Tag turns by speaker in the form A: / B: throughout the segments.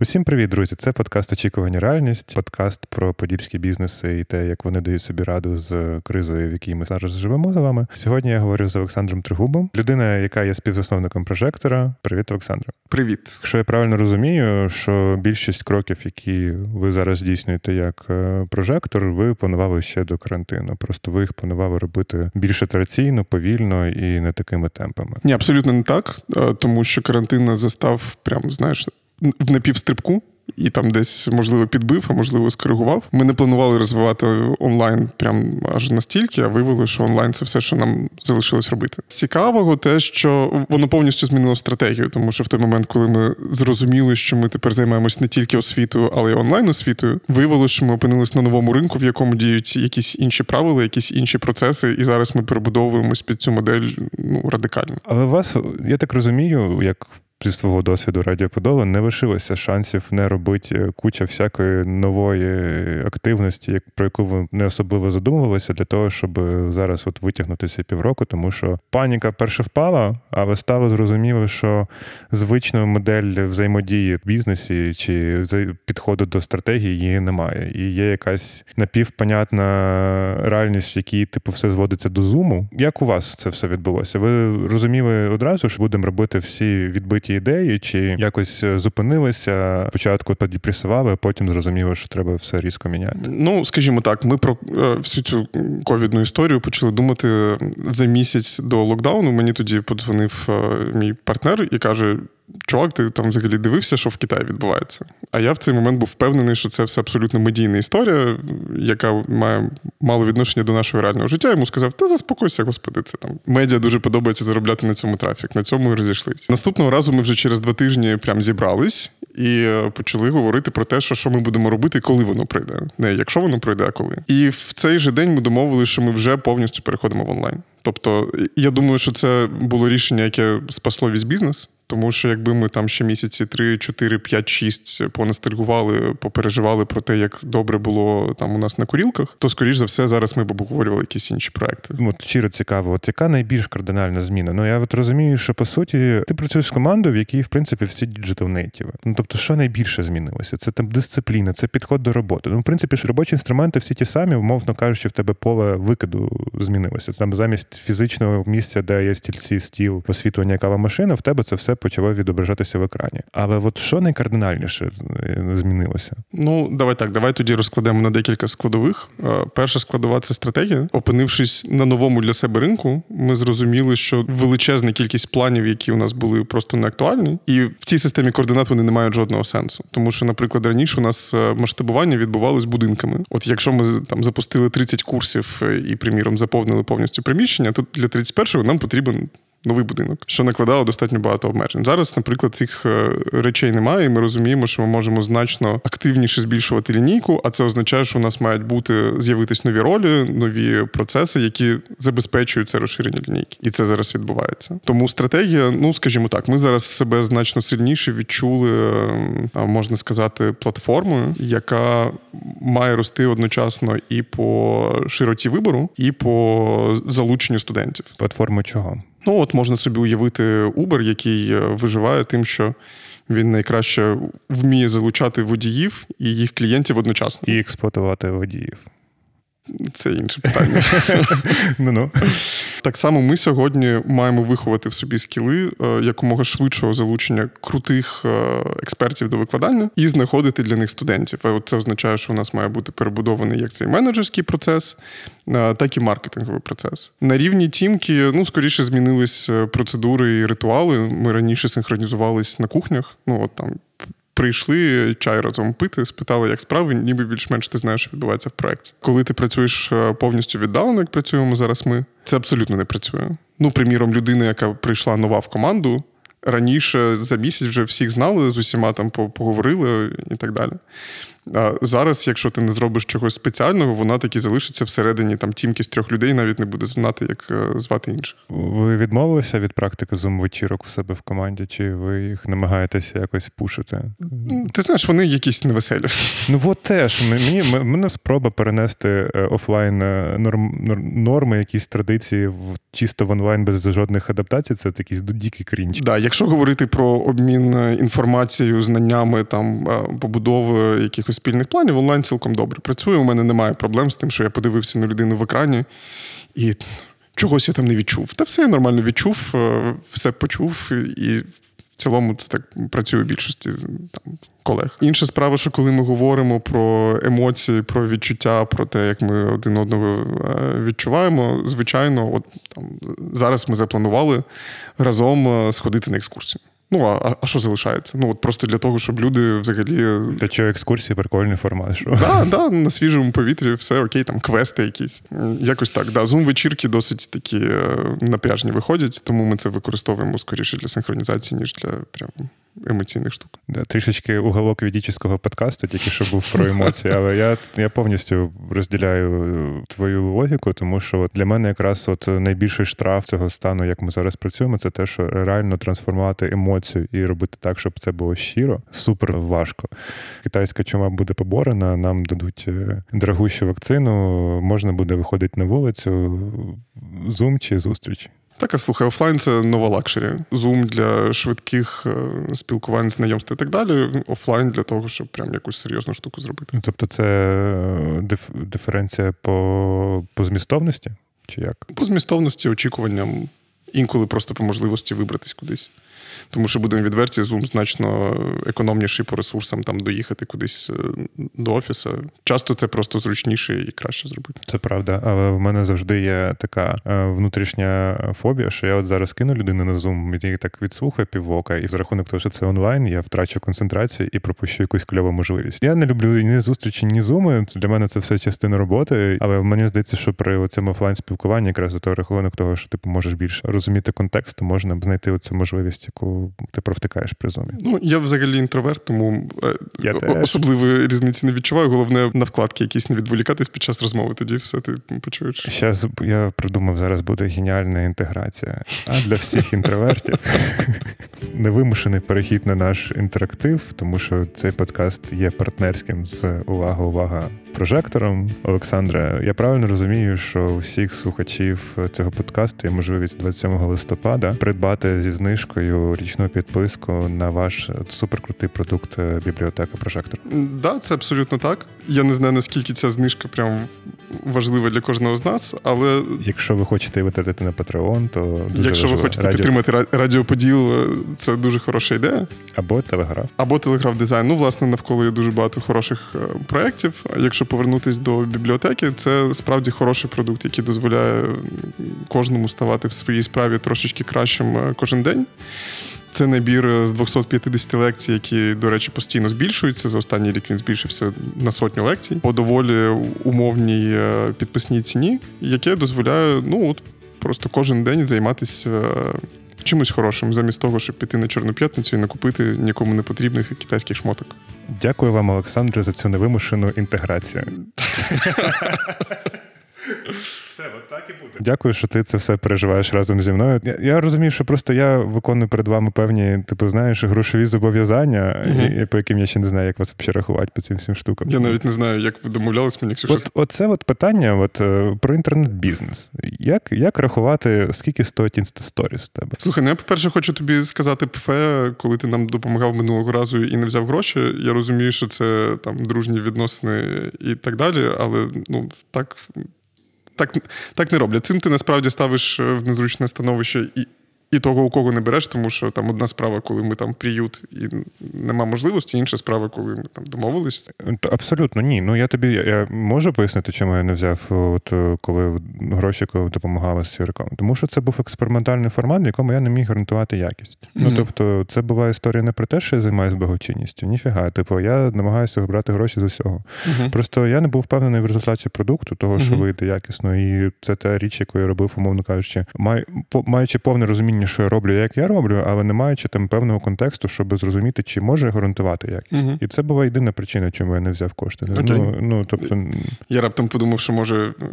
A: Усім привіт, друзі! Це подкаст Очікування реальність, подкаст про подільські бізнеси і те, як вони дають собі раду з кризою, в якій ми зараз живемо з вами. Сьогодні я говорю з Олександром Тригубом, людина, яка є співзасновником прожектора. Привіт, Олександре.
B: Привіт.
A: Якщо я правильно розумію, що більшість кроків, які ви зараз здійснюєте як е, прожектор, ви планували ще до карантину. Просто ви їх планували робити більше традиційно, повільно і не такими темпами.
B: Ні, абсолютно не так, е, тому що карантин застав прям знаєш в напівстрибку. І там десь, можливо, підбив, а можливо, скоригував. Ми не планували розвивати онлайн прям аж настільки, а виявили, що онлайн це все, що нам залишилось робити. Цікавого, те, що воно повністю змінило стратегію, тому що в той момент, коли ми зрозуміли, що ми тепер займаємось не тільки освітою, але й онлайн освітою, виявилося, що ми опинились на новому ринку, в якому діють якісь інші правила, якісь інші процеси, і зараз ми перебудовуємось під цю модель ну радикально.
A: Але вас я так розумію, як зі свого досвіду Радіо Подола не лишилося шансів не робити куча всякої нової активності, про яку ви не особливо задумувалися, для того, щоб зараз от витягнутися півроку, тому що паніка перше впала, але стало зрозуміло, що звичної модель взаємодії в бізнесі чи підходу до стратегії її немає. І є якась напівпонятна реальність, в якій типу все зводиться до зуму. Як у вас це все відбулося? Ви розуміли одразу, що будемо робити всі відбиті? Ті ідеї, чи якось е, зупинилися, спочатку подіпресували, а потім зрозуміли, що треба все різко міняти?
B: Ну, скажімо так, ми про е, всю цю ковідну історію почали думати за місяць до локдауну. Мені тоді подзвонив е, мій партнер і каже: чувак, ти там взагалі дивився, що в Китаї відбувається. А я в цей момент був впевнений, що це все абсолютно медійна історія, яка має мало відношення до нашого реального життя. Йому сказав: Та заспокойся, господи, це там медіа дуже подобається заробляти на цьому трафік. На цьому і розійшлися. Наступного разу ми вже через два тижні прям зібрались і е, почали говорити про те, що що ми будемо робити, коли воно прийде. Не якщо воно прийде, а коли. І в цей же день ми домовилися, що ми вже повністю переходимо в онлайн. Тобто, я думаю, що це було рішення, яке спасло весь бізнес. Тому що якби ми там ще місяці 3, 4, 5, 6 понастальгували, попереживали про те, як добре було там у нас на курілках, то скоріш за все зараз ми б обговорювали якісь інші проекти.
A: От щиро цікаво, от яка найбільш кардинальна зміна? Ну я от розумію, що по суті ти працюєш з командою, в якій в принципі всі діджитал нейтіви. Ну тобто, що найбільше змінилося? Це там дисципліна, це підход до роботи. Ну, в принципі, ж робочі інструменти всі ті самі, умовно кажучи, в тебе поле викиду змінилося. Там замість фізичного місця, де є стільці, стіл, освітлення, кава машина, в тебе це все почало відображатися в екрані. Але от що найкардинальніше змінилося?
B: Ну, давай так, давай тоді розкладемо на декілька складових. Е, перша складова це стратегія. Опинившись на новому для себе ринку, ми зрозуміли, що величезна кількість планів, які у нас були просто не актуальні, і в цій системі координат вони не мають жодного сенсу. Тому що, наприклад, раніше у нас е, масштабування відбувалось будинками. От якщо ми там запустили 30 курсів е, і, приміром, заповнили повністю приміщення, то для 31-го нам потрібен новий будинок, що накладало достатньо багато обмежень. Зараз, наприклад, цих е, речей немає, і ми розуміємо, що ми можемо значно активніше збільшувати лінійку, а це означає, що у нас мають бути з'явитись нові ролі, нові процеси, які забезпечують це розширення лінійки. І це зараз відбувається. Тому стратегія, ну скажімо так, ми зараз себе значно сильніше відчули, можна сказати, платформою, яка має рости одночасно і по широті вибору, і по залученню студентів.
A: Платформу чого?
B: Ну, от можна собі уявити Uber, який е, виживає тим, що він найкраще вміє залучати водіїв і їх клієнтів одночасно.
A: І експлуатувати водіїв.
B: Це інше питання.
A: Ну-ну.
B: Так само ми сьогодні маємо виховати в собі скіли е, якомога швидшого залучення крутих е, експертів до викладання і знаходити для них студентів. Це означає, що у нас має бути перебудований як цей менеджерський процес, е, так і маркетинговий процес. На рівні тімки, ну скоріше змінились процедури і ритуали. Ми раніше синхронізувались на кухнях. Ну от там прийшли чай разом пити, спитали, як справи, ніби більш-менш ти знаєш, що відбувається в проєкті. Коли ти працюєш е, повністю віддалено, як працюємо зараз, ми це абсолютно не працює. Ну, приміром, людина, яка прийшла нова в команду. Раніше за місяць вже всіх знали, з усіма там поговорили і так далі. А зараз, якщо ти не зробиш чогось спеціального, вона таки залишиться всередині там тімки з трьох людей, навіть не буде знати, як е, звати інших.
A: Ви відмовилися від практики зум-вечірок в себе в команді, чи ви їх намагаєтеся якось пушити?
B: Ти знаєш, вони якісь невеселі.
A: Ну от теж мені мене спроба перенести е, офлайн е, норм, норми, якісь традиції в чисто в онлайн без жодних адаптацій. Це такий дикий крінч.
B: Да, якщо говорити про обмін інформацією, знаннями там побудови якихось спільних планів, онлайн цілком добре працює. У мене немає проблем з тим, що я подивився на людину в екрані і. Чогось я там не відчув. Та все я нормально відчув, все почув, і в цілому це так працює у більшості там, колег. Інша справа, що коли ми говоримо про емоції, про відчуття, про те, як ми один одного е, відчуваємо, звичайно, от там зараз ми запланували разом е, сходити на екскурсію. Ну, а а що залишається? Ну, от просто для того, щоб люди взагалі. Е,
A: Та що екскурсії, прикольний формат.
B: Так, да, да, на свіжому повітрі, все окей, там квести якісь. Якось так. Да, Зум-вечірки досить такі напряжні виходять, тому ми це використовуємо скоріше для синхронізації, ніж для прям емоційних штук.
A: Да, Трішечки уголок відічського подкасту, тільки що був про емоції, але я я повністю розділяю твою логіку, тому що для мене якраз от найбільший штраф цього стану, як ми зараз працюємо, це те, що реально трансформувати емоцію і робити так, щоб це було щиро, супер важко. Китайська чума буде поборена, нам дадуть е, дорогущу вакцину, можна буде виходити на вулицю, зум чи зустріч.
B: Так, а слухай, офлайн це нова лакшері. Зум для швидких е, спілкувань, знайомств і так далі. Офлайн для того, щоб прям якусь серйозну штуку зробити.
A: Ну, тобто, це е, диференція по, по змістовності? Чи як?
B: По змістовності, очікуванням, інколи просто по можливості вибратись кудись. Тому що будемо відверті, Zoom значно економніший по ресурсам там доїхати кудись е, до офісу. Часто це просто зручніше і краще зробити.
A: Це правда, але в мене завжди є така е, внутрішня фобія, що я от зараз кину людину на Zoom, її так відслухаю півока, і за рахунок того, що це онлайн, я втрачу концентрацію і пропущу якусь кльову можливість. Я не люблю ні зустрічі, ні зуми. Для мене це все частина роботи. Але мені здається, що при цьому офлайн спілкуванні, якраз за того рахунок того, що ти типу, можеш більше розуміти контекст, можна знайти оцю можливість, яку ти провтикаєш при зумі?
B: Ну, я взагалі інтроверт, тому е, я особливої різниці не відчуваю. Головне на вкладки якісь не відволікатись під час розмови. Тоді все ти почуєш.
A: Зараз я придумав, зараз буде геніальна інтеграція. А для всіх інтровертів невимушений перехід на наш інтерактив, тому що цей подкаст є партнерським з увага, увага прожектором. Олександре, я правильно розумію, що у всіх слухачів цього подкасту є можливість 27 листопада придбати зі знижкою річну підписку на ваш суперкрутий продукт е, бібліотека прожектор.
B: Да, це абсолютно так. Я не знаю наскільки ця знижка прям важлива для кожного з нас, але
A: якщо ви хочете витратити на Patreon, то дуже
B: якщо
A: важливо.
B: ви хочете Радіо... підтримати Радіоподіл, е, це дуже хороша ідея.
A: Або телеграф.
B: Або телеграф дизайн. Ну, власне, навколо є дуже багато хороших е, проєктів. Якщо повернутись до бібліотеки, це справді хороший продукт, який дозволяє кожному ставати в своїй справі трошечки кращим кожен день. Це набір з 250 лекцій, які, до речі, постійно збільшуються. За останній рік він збільшився на сотню лекцій по доволі умовній е, підписній ціні, яке дозволяє ну от просто кожен день займатися. Чимось хорошим, замість того, щоб піти на Чорну п'ятницю і накупити нікому не потрібних китайських шмоток.
A: Дякую вам, Олександре, за цю невимушену інтеграцію. Все, от так і буде. Дякую, що ти це все переживаєш разом зі мною. Я, я розумію, що просто я виконую перед вами певні, типу, знаєш, грошові зобов'язання, угу. і, по яким я ще не знаю, як вас взагалі рахувати по цим всім штукам.
B: Я навіть не знаю, як ви домовлялись мені. Якщо
A: от, Оце от питання от, е, про інтернет-бізнес. Як як рахувати, скільки стоїть інстасторіс в тебе?
B: Слухай, ну я, по-перше, хочу тобі сказати, Пфе, коли ти нам допомагав минулого разу і не взяв гроші. Я розумію, що це там дружні відносини і так далі, але ну так так так не роблять. Цим ти насправді ставиш е, в незручне становище і і того, у кого не береш, тому що там одна справа, коли ми там приют і нема можливості, інша справа, коли ми там домовились.
A: Абсолютно ні. Ну я тобі я можу пояснити, чому я не взяв, от е, коли гроші допомагали з цією. Тому що це був експериментальний формат, в якому я не міг гарантувати якість. Mm-hmm. Ну тобто, це була історія не про те, що я займаюся благочинністю. Ніфіга. Типу, я намагаюся брати гроші з усього. Mm-hmm. Просто я не був впевнений в результаті продукту, того, що mm-hmm. вийде якісно, і це та річ, яку я робив, умовно кажучи, май, маючи повне розуміння розуміння, що я роблю, як я роблю, але не маючи там певного контексту, щоб зрозуміти, чи може гарантувати якість.
B: Угу.
A: І це була єдина причина, чому я не взяв кошти.
B: Окей.
A: Ну, ну, тобто,
B: Я раптом подумав, що може е,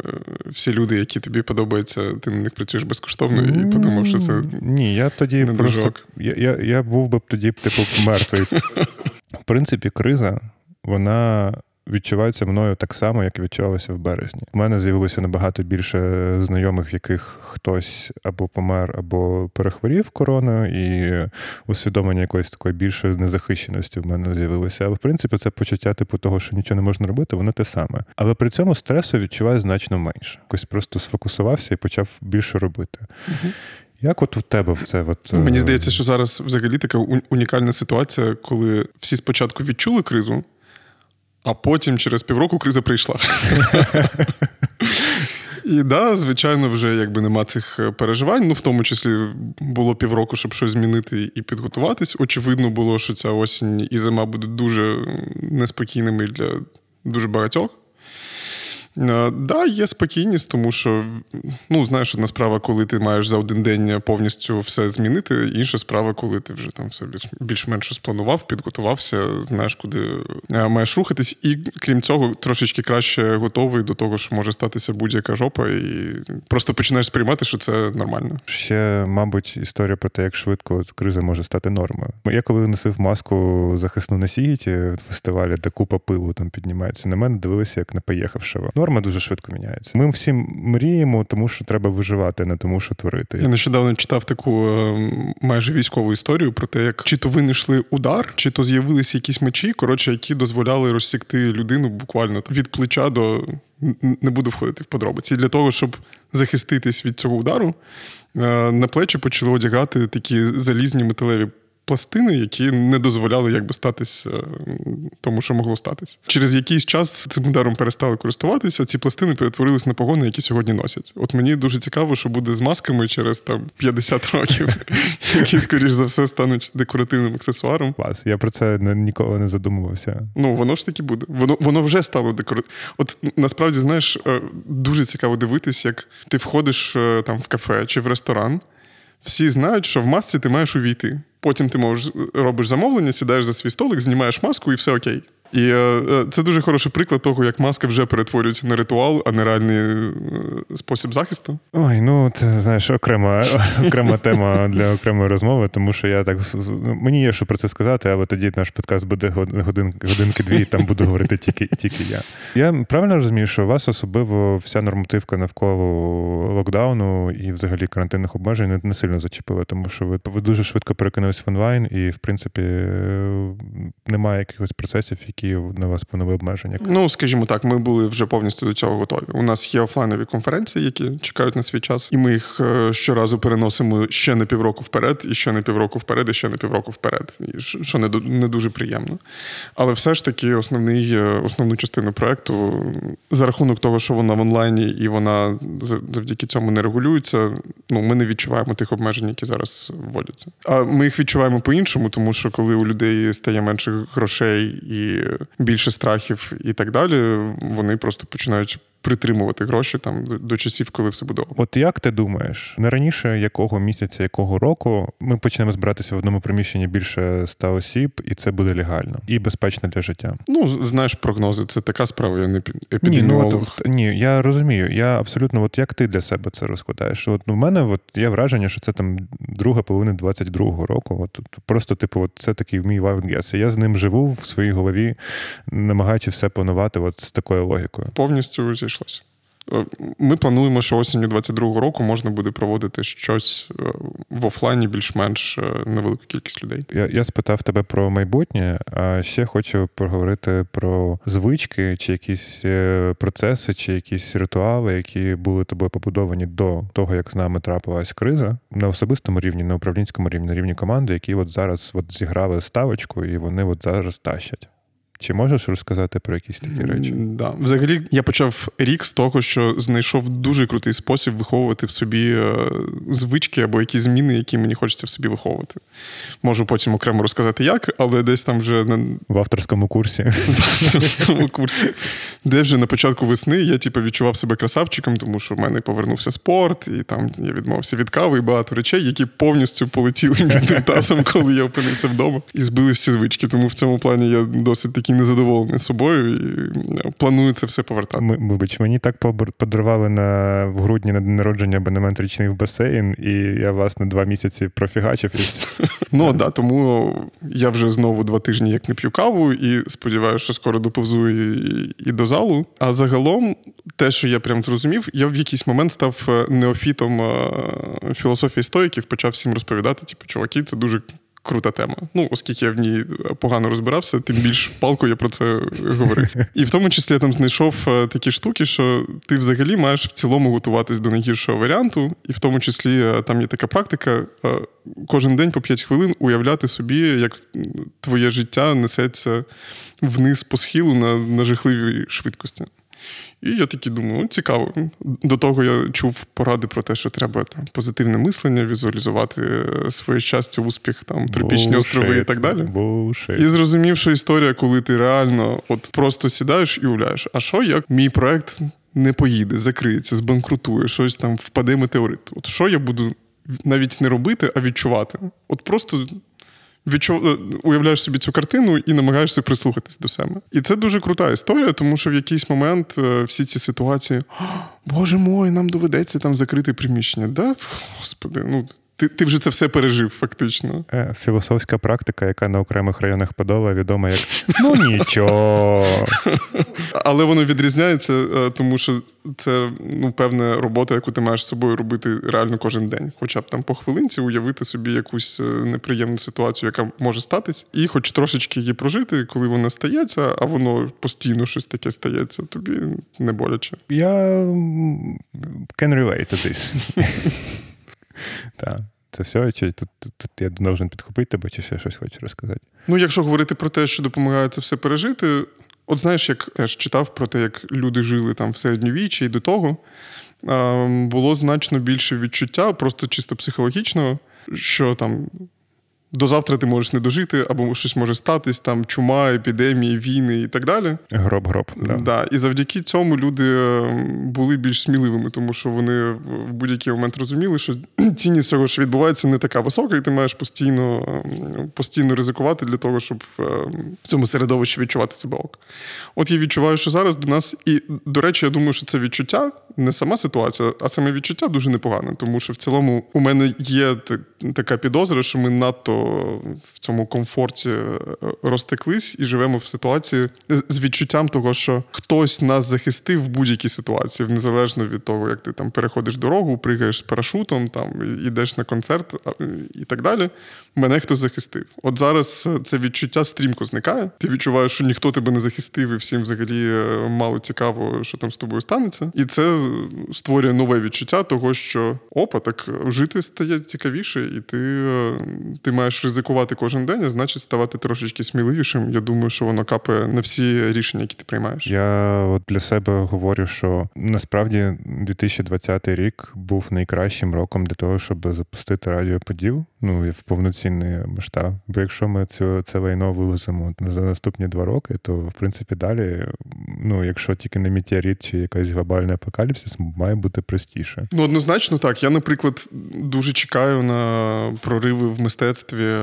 B: всі люди, які тобі подобаються, ти на них працюєш безкоштовно, і подумав, що це
A: ні, я тоді
B: не
A: просто я, я, я був би тоді типу мертвий. В принципі, криза, вона відчувається мною так само, як і відчувалася в березні. У мене з'явилося набагато більше знайомих, в яких хтось або помер, або перехворів короною, і усвідомлення якоїсь такої більшої незахищеності в мене з'явилося. Але в принципі, це почуття типу того, що нічого не можна робити, воно те саме. Але при цьому стресу відчуваю значно менше. Якось просто сфокусувався і почав більше робити. Як от у тебе в це? От,
B: Мені
A: е,
B: здається, що зараз взагалі така унікальна ситуація, коли всі спочатку відчули кризу, а потім через півроку криза прийшла. І да, звичайно, вже якби нема цих е, переживань. Ну, в тому числі було півроку, щоб щось змінити і підготуватись. Очевидно було, що ця осінь і зима будуть дуже неспокійними для дуже багатьох. Е, Да, є спокійність, тому що ну, знаєш, одна справа, коли ти маєш за один день повністю все змінити, інша справа, коли ти вже там все більш- більш-менш спланував, підготувався, знаєш, куди е, маєш рухатись, і крім цього, трошечки краще готовий до того, що може статися будь-яка жопа, і просто починаєш сприймати, що це нормально.
A: Ще, мабуть, історія про те, як швидко криза може стати нормою. Я коли носив маску захисну на Сіті в фестивалі, де купа пиву там піднімається, на мене дивилися як на поїхавшого. Норма дуже швидко міняється. Ми всі мріємо, тому що треба виживати, не тому, що творити.
B: Я нещодавно читав таку е, майже військову історію про те, як чи то винайшли удар, чи то з'явилися якісь мечі, коротше, які дозволяли розсікти людину буквально від плеча до не буду входити в подробиці. Для того, щоб захиститись від цього удару, е, на плечі почали одягати такі залізні металеві. Пластини, які не дозволяли якби статись е, тому, що могло статись. Через якийсь час цим ударом перестали користуватися. Ці пластини перетворились на погони, які сьогодні носять. От мені дуже цікаво, що буде з масками через там 50 років, які, скоріш за все, стануть декоративним аксесуаром.
A: Клас. Я про це не- ніколи не задумувався.
B: Ну, воно ж таки буде. Воно, воно вже стало декоративним. От насправді, знаєш, е, дуже цікаво дивитись, як ти входиш е, там в кафе чи в ресторан. Всі знають, що в масці ти маєш увійти. Потім ти можеш робиш замовлення, сідаєш за свій столик, знімаєш маску і все окей. І е, е, це дуже хороший приклад того, як маска вже перетворюється на ритуал, а не реальний е, спосіб захисту.
A: Ой, ну це знаєш окрема, окрема тема для окремої розмови, тому що я так мені є що про це сказати, але тоді наш подкаст буде годин, годинки-дві, і там буду говорити тільки, тільки я. Я правильно розумію, що у вас особливо вся нормативка навколо локдауну і взагалі карантинних обмежень не, не сильно зачепила, тому що ви, ви дуже швидко перекинулись в онлайн, і в принципі немає якихось процесів, які на вас пановили обмеження.
B: Ну, скажімо так, ми були вже повністю до цього готові. У нас є офлайнові конференції, які чекають на свій час, і ми їх е, щоразу переносимо ще на півроку вперед, і ще на півроку вперед, і ще на півроку вперед, що не, не дуже приємно. Але все ж таки, основний, е, основну частину проекту, за рахунок того, що вона в онлайні і вона за- завдяки цьому не регулюється, ну ми не відчуваємо тих обмежень, які зараз вводяться. А ми їх відчуваємо по-іншому, тому що коли у людей стає менше грошей і більше страхів і так далі, вони просто починають притримувати гроші там до, часів, коли все буде.
A: От як ти думаєш, не раніше якого місяця, якого року ми почнемо збиратися в одному приміщенні більше ста осіб, і це буде легально і безпечно для життя?
B: Ну, знаєш, прогнози це така справа, я не пі-
A: Ні, ну
B: епідеміолог.
A: от, ні, я розумію. Я абсолютно, от як ти для себе це розкладаєш? От ну, в мене от є враження, що це там друга половина 22-го року. От просто, типу, от це такий мій. І Я з ним живу в своїй голові, намагаючи все планувати от з такою логікою.
B: повністю зійшлося. Е, Ми плануємо, що осінню 22-го року можна буде проводити щось е, в офлайні більш-менш е, невелику кількість людей.
A: Я, я спитав тебе про майбутнє, а ще хочу поговорити про звички, чи якісь процеси, чи якісь ритуали, які були тобою побудовані до того, як з нами трапилась криза на особистому рівні, на управлінському рівні, на рівні команди, які от зараз от зіграли ставочку, і вони от зараз тащать. Чи можеш розказати про якісь такі речі?
B: Да. Взагалі, я почав рік з того, що знайшов дуже крутий спосіб виховувати в собі е, звички або якісь зміни, які мені хочеться в собі виховувати. Можу потім окремо розказати, як, але десь там вже на
A: в авторському курсі.
B: В авторському курсі, де вже на початку весни я типу, відчував себе красавчиком, тому що в мене повернувся спорт, і там я відмовився від кави і багато речей, які повністю полетіли мідним тазом, коли я опинився вдома, і збили всі звички. Тому в цьому плані я досить такий незадоволений собою і планую це все повертати.
A: Вибач, мені так подарували на в грудні на день народження абонемент річний в басейн, і я власне два місяці профігачив і все.
B: Ну да, тому я вже знову два тижні як не п'ю каву, і сподіваюся, що скоро доповзу і, і до залу. А загалом, те, що я прям зрозумів, я в якийсь момент став е, неофітом е, філософії стоїків, почав всім розповідати, типу, чуваки, це дуже крута тема. Ну, оскільки я в ній погано розбирався, тим більш палко я про це говорив. І в тому числі я там знайшов е, такі штуки, що ти взагалі маєш в цілому готуватись до найгіршого варіанту, і в тому числі е, там є така практика е, кожен день по 5 хвилин уявляти собі, як твоє життя несеться вниз по схилу на, на жахливій швидкості. І я такий думаю, ну, цікаво. До того я чув поради про те, що треба там позитивне мислення, візуалізувати е, своє щастя, успіх, там тропічні острови і так далі.
A: Bullshit.
B: І зрозумів, що історія, коли ти реально от просто сідаєш і уявляєш, а що як мій проект не поїде, закриється, збанкрутує, щось там впаде метеорит. От що я буду навіть не робити, а відчувати? От просто відчув... Е, уявляєш собі цю картину і намагаєшся прислухатись до себе. І це дуже крута історія, тому що в якийсь момент е, всі ці ситуації, боже мой, нам доведеться там закрити приміщення. Да? Господи, ну ти ти вже це все пережив, фактично.
A: Е, філософська практика, яка на окремих районах Подола відома як ну нічого.
B: Але воно відрізняється, е, тому що це ну, певна робота, яку ти маєш з собою робити реально кожен день. Хоча б там по хвилинці уявити собі якусь е, неприємну ситуацію, яка може статись, і хоч трошечки її прожити, коли вона стається, а воно постійно щось таке стається, тобі не боляче.
A: Я can relate to this. Так, це все. Чи тут, тут, тут я должен підхопити тебе, чи ще щось хочу розказати?
B: Ну, якщо говорити про те, що допомагає це все пережити, от знаєш, як теж читав про те, як люди жили там в середньовіччі і до того, було значно більше відчуття, просто чисто психологічного, що там до завтра ти можеш не дожити, або щось може статись, там чума, епідемії, війни і так далі.
A: Гроб-гроб. Да.
B: Да. І завдяки цьому люди ем, були більш сміливими, тому що вони в будь-який момент розуміли, що цінність цього, що відбувається, не така висока, і ти маєш постійно постійно ризикувати для того, щоб ем, в цьому середовищі відчувати себе ок. От я відчуваю, що зараз до нас, і до речі, я думаю, що це відчуття не сама ситуація, а саме відчуття дуже непогане, тому що в цілому у мене є така підозра, що ми надто в цьому комфорті е, розтеклись і живемо в ситуації з відчуттям того, що хтось нас захистив в будь-якій ситуації, незалежно від того, як ти там переходиш дорогу, пригаєш з парашутом, там йдеш на концерт і так далі. Мене хтось захистив. От зараз е, це відчуття стрімко зникає. Ти відчуваєш, що ніхто тебе не захистив, і всім взагалі е, мало цікаво, що там з тобою станеться. І це створює нове відчуття того, що опа, так жити стає цікавіше, і ти, ти маєш маєш ризикувати кожен день, а значить ставати трошечки сміливішим. Я думаю, що воно капає на всі рішення, які ти приймаєш.
A: Я от для себе говорю, що насправді 2020 рік був найкращим роком для того, щоб запустити радіоподіл ну, в повноцінний масштаб. Бо якщо ми цю це лайно вивеземо за наступні два роки, то в принципі далі, ну якщо тільки не метеорит чи якась глобальний апокаліпсис, має бути простіше.
B: Ну однозначно так. Я, наприклад, дуже чекаю на прориви в мистецтві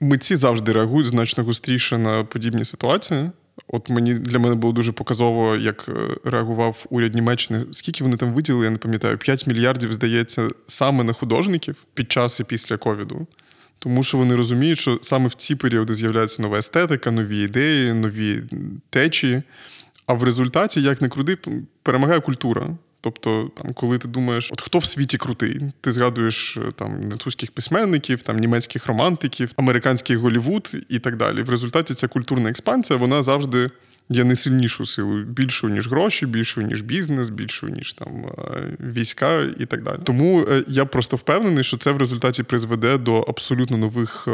B: митці завжди реагують значно густріше на подібні ситуації. От мені для мене було дуже показово, як е, реагував уряд Німеччини. Скільки вони там виділили, я не пам'ятаю, 5 мільярдів, здається, саме на художників під час і після ковіду. Тому що вони розуміють, що саме в ці періоди з'являється нова естетика, нові ідеї, нові течії. А в результаті, як не круди, перемагає культура. Тобто, там, коли ти думаєш, от хто в світі крутий, ти згадуєш е, там французьких письменників, там німецьких романтиків, американський Голівуд і так далі. В результаті ця культурна експансія вона завжди є не сильнішою силою, більшою ніж гроші, більшою ніж бізнес, більшою ніж там е, війська і так далі. Тому е, я просто впевнений, що це в результаті призведе до абсолютно нових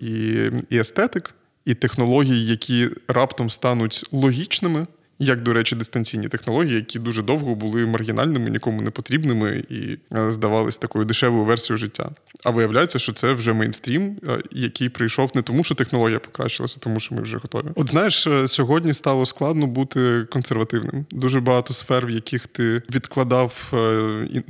B: і, і естетик і технології, які раптом стануть логічними. Як, до речі, дистанційні технології, які дуже довго були маргінальними, нікому не потрібними і е, здавались такою дешевою версією життя. А виявляється, що це вже мейнстрім, е, який прийшов не тому, що технологія покращилася, тому що ми вже готові. От знаєш, е, сьогодні стало складно бути консервативним. Дуже багато сфер, в яких ти відкладав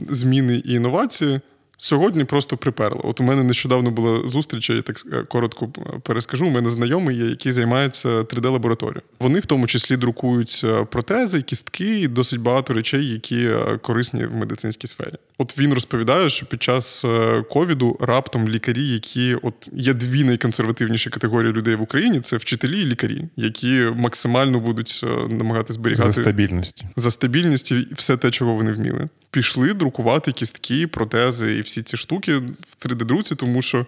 B: зміни і інновації. Сьогодні просто приперло. От у мене нещодавно була зустріч, я так е, коротко перескажу. У мене знайомий є, який займається 3D-лабораторією. Вони в тому числі друкують е, протези, кістки і досить багато речей, які е, корисні в медицинській сфері. От він розповідає, що під час ковіду раптом лікарі, які от є дві найконсервативніші категорії людей в Україні, це вчителі і лікарі, які максимально будуть намагатися зберігати
A: за стабільність
B: за стабільність і все те, чого вони вміли пішли друкувати кістки, протези і всі ці штуки в 3D-друці, тому що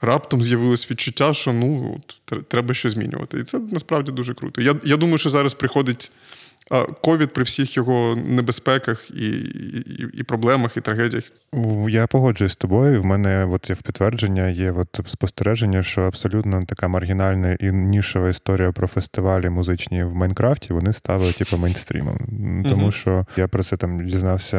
B: раптом з'явилось відчуття, що ну треба щось змінювати. І це насправді дуже круто. Я, Я думаю, що зараз приходить. Ковід при всіх його небезпеках і і, і проблемах, і трагедіях.
A: Я погоджуюсь з тобою. В мене от є в підтвердження, є от спостереження, що абсолютно така маргінальна і нішова історія про фестивалі музичні в Майнкрафті вони стали типу мейнстрімом. Тому що я про це там дізнався,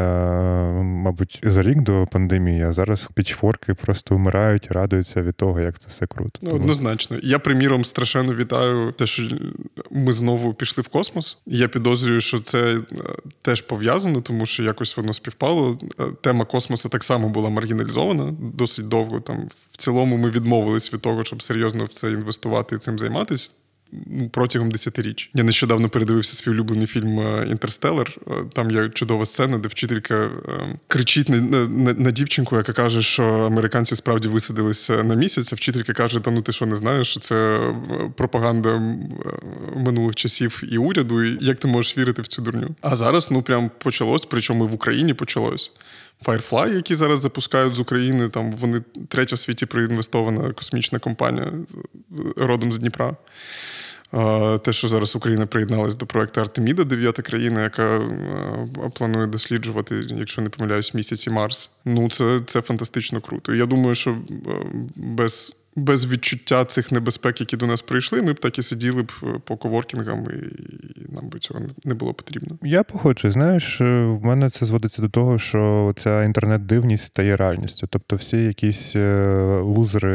A: мабуть, за рік до пандемії, а зараз пічфорки просто вмирають і радуються від того, як це все круто.
B: Ну, однозначно. Я, приміром, страшенно вітаю те, що ми знову пішли в космос. Я підозрюю що це е, теж пов'язано, тому що якось воно співпало. Е, тема космосу так само була маргіналізована досить довго. Там в цілому ми відмовились від того, щоб серйозно в це інвестувати і цим займатися. Протягом десятиріч. Я нещодавно передивився свій улюблений фільм е, Інтерстелер. Там є чудова сцена, де вчителька кричить на, на на, дівчинку, яка каже, що американці справді висадилися на місяць. а Вчителька каже: Та ну ти що не знаєш, що це пропаганда минулих часів і уряду. і Як ти можеш вірити в цю дурню? А зараз ну прям почалось, причому і в Україні почалось. Firefly, які зараз запускають з України, там вони третя в світі проінвестована космічна компанія родом з Дніпра. Те, що зараз Україна приєдналась до проекту Артеміда, дев'ята країна, яка планує досліджувати, якщо не помиляюсь, місяці Марс. Ну, це це фантастично круто. Я думаю, що без без відчуття цих небезпек, які до нас прийшли, ми б так і сиділи б е, по коворкінгам, і нам би цього не було потрібно.
A: Я погоджуюсь. Знаєш, е, в мене це зводиться до того, що ця інтернет-дивність стає реальністю. Тобто, всі якісь е, лузери,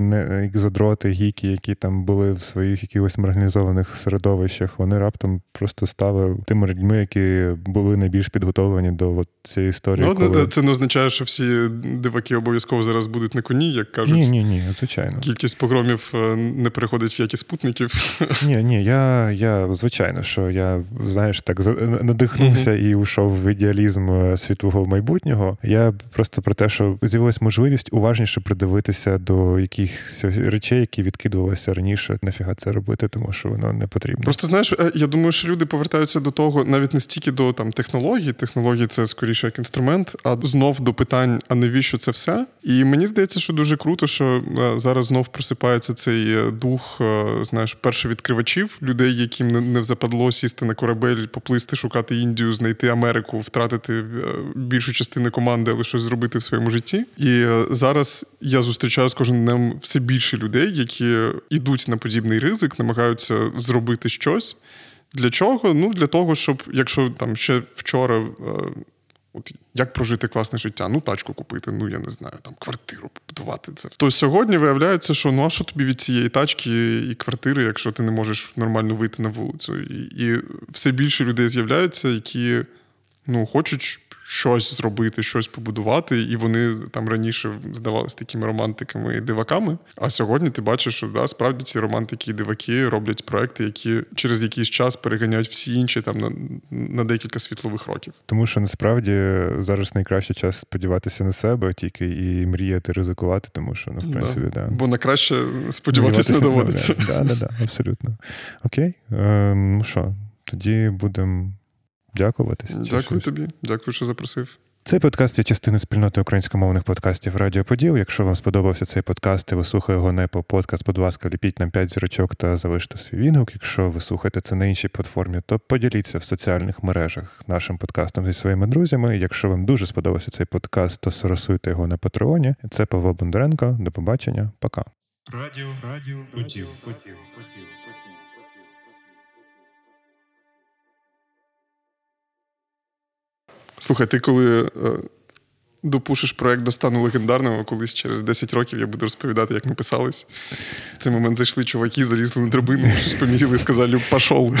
A: не задроти, гіки, які там були в своїх якихось марганізованих середовищах, вони раптом просто стали тими людьми, які були найбільш підготовлені до от цієї історії.
B: Ну, коли... Це не означає, що всі диваки обов'язково зараз будуть на коні, як кажуть.
A: Ні, ні, ні, звичайно звичайно.
B: Кількість погромів е, не переходить в якість спутників.
A: Ні, ні, я, я звичайно, що я, знаєш, так надихнувся mm-hmm. і ушов в ідеалізм е, світлого майбутнього. Я просто про те, що з'явилась можливість уважніше придивитися до якихось речей, які відкидувалися раніше. Нафіга це робити, тому що воно не потрібно.
B: Просто знаєш, е, я думаю, що люди повертаються до того, навіть не стільки до там технологій. Технології це скоріше як інструмент, а знов до питань: а навіщо це все? І мені здається, що дуже круто, що зараз зараз знов просипається цей е, дух, е, знаєш, першовідкривачів, людей, яким не западло сісти на корабель, поплисти, шукати Індію, знайти Америку, втратити е, більшу частину команди, але щось зробити в своєму житті. І зараз я зустрічаю з кожним днем все більше людей, які йдуть на подібний ризик, намагаються зробити щось. Для чого? Ну для того, щоб якщо там ще вчора От як прожити класне життя? Ну, тачку купити, ну я не знаю, там квартиру побудувати це. То сьогодні виявляється, що ну а що тобі від цієї тачки і квартири, якщо ти не можеш нормально вийти на вулицю? І, і все більше людей з'являється, які ну, хочуть щось зробити, щось побудувати, і вони там раніше здавалися такими романтиками і диваками. А сьогодні ти бачиш, що да, справді ці романтики і диваки роблять проекти, які через якийсь час переганяють всі інші там на, на декілька світлових років.
A: Тому що насправді зараз найкращий час сподіватися на себе, тільки і мріяти ризикувати, тому що ну в принципі да. да.
B: Бо на краще сподіватися не доводиться.
A: Да, да, да, абсолютно. Окей, ем, ну що, тоді будемо дякуватись.
B: Дякую тобі, дякую, що запросив.
A: Цей подкаст є частиною спільноти українськомовних подкастів Радіо Поділ. Якщо вам сподобався цей подкаст і ви слухаєте його не по подкаст, будь ласка, ліпіть нам 5 зірочок та залиште свій відгук. Якщо ви слухаєте це на іншій платформі, то поділіться в соціальних мережах нашим подкастом зі своїми друзями. Якщо вам дуже сподобався цей подкаст, то соросуйте його на патреоні. Це Павло Бондаренко. До побачення, пока. Радіо, радіо, потів, потів, потів.
B: Слухай, ти коли е, допушиш проект до стану легендарного, колись через 10 років я буду розповідати, як ми писались. В цей момент зайшли чуваки, залізли на драбину, щось поміряли і сказали, пішов.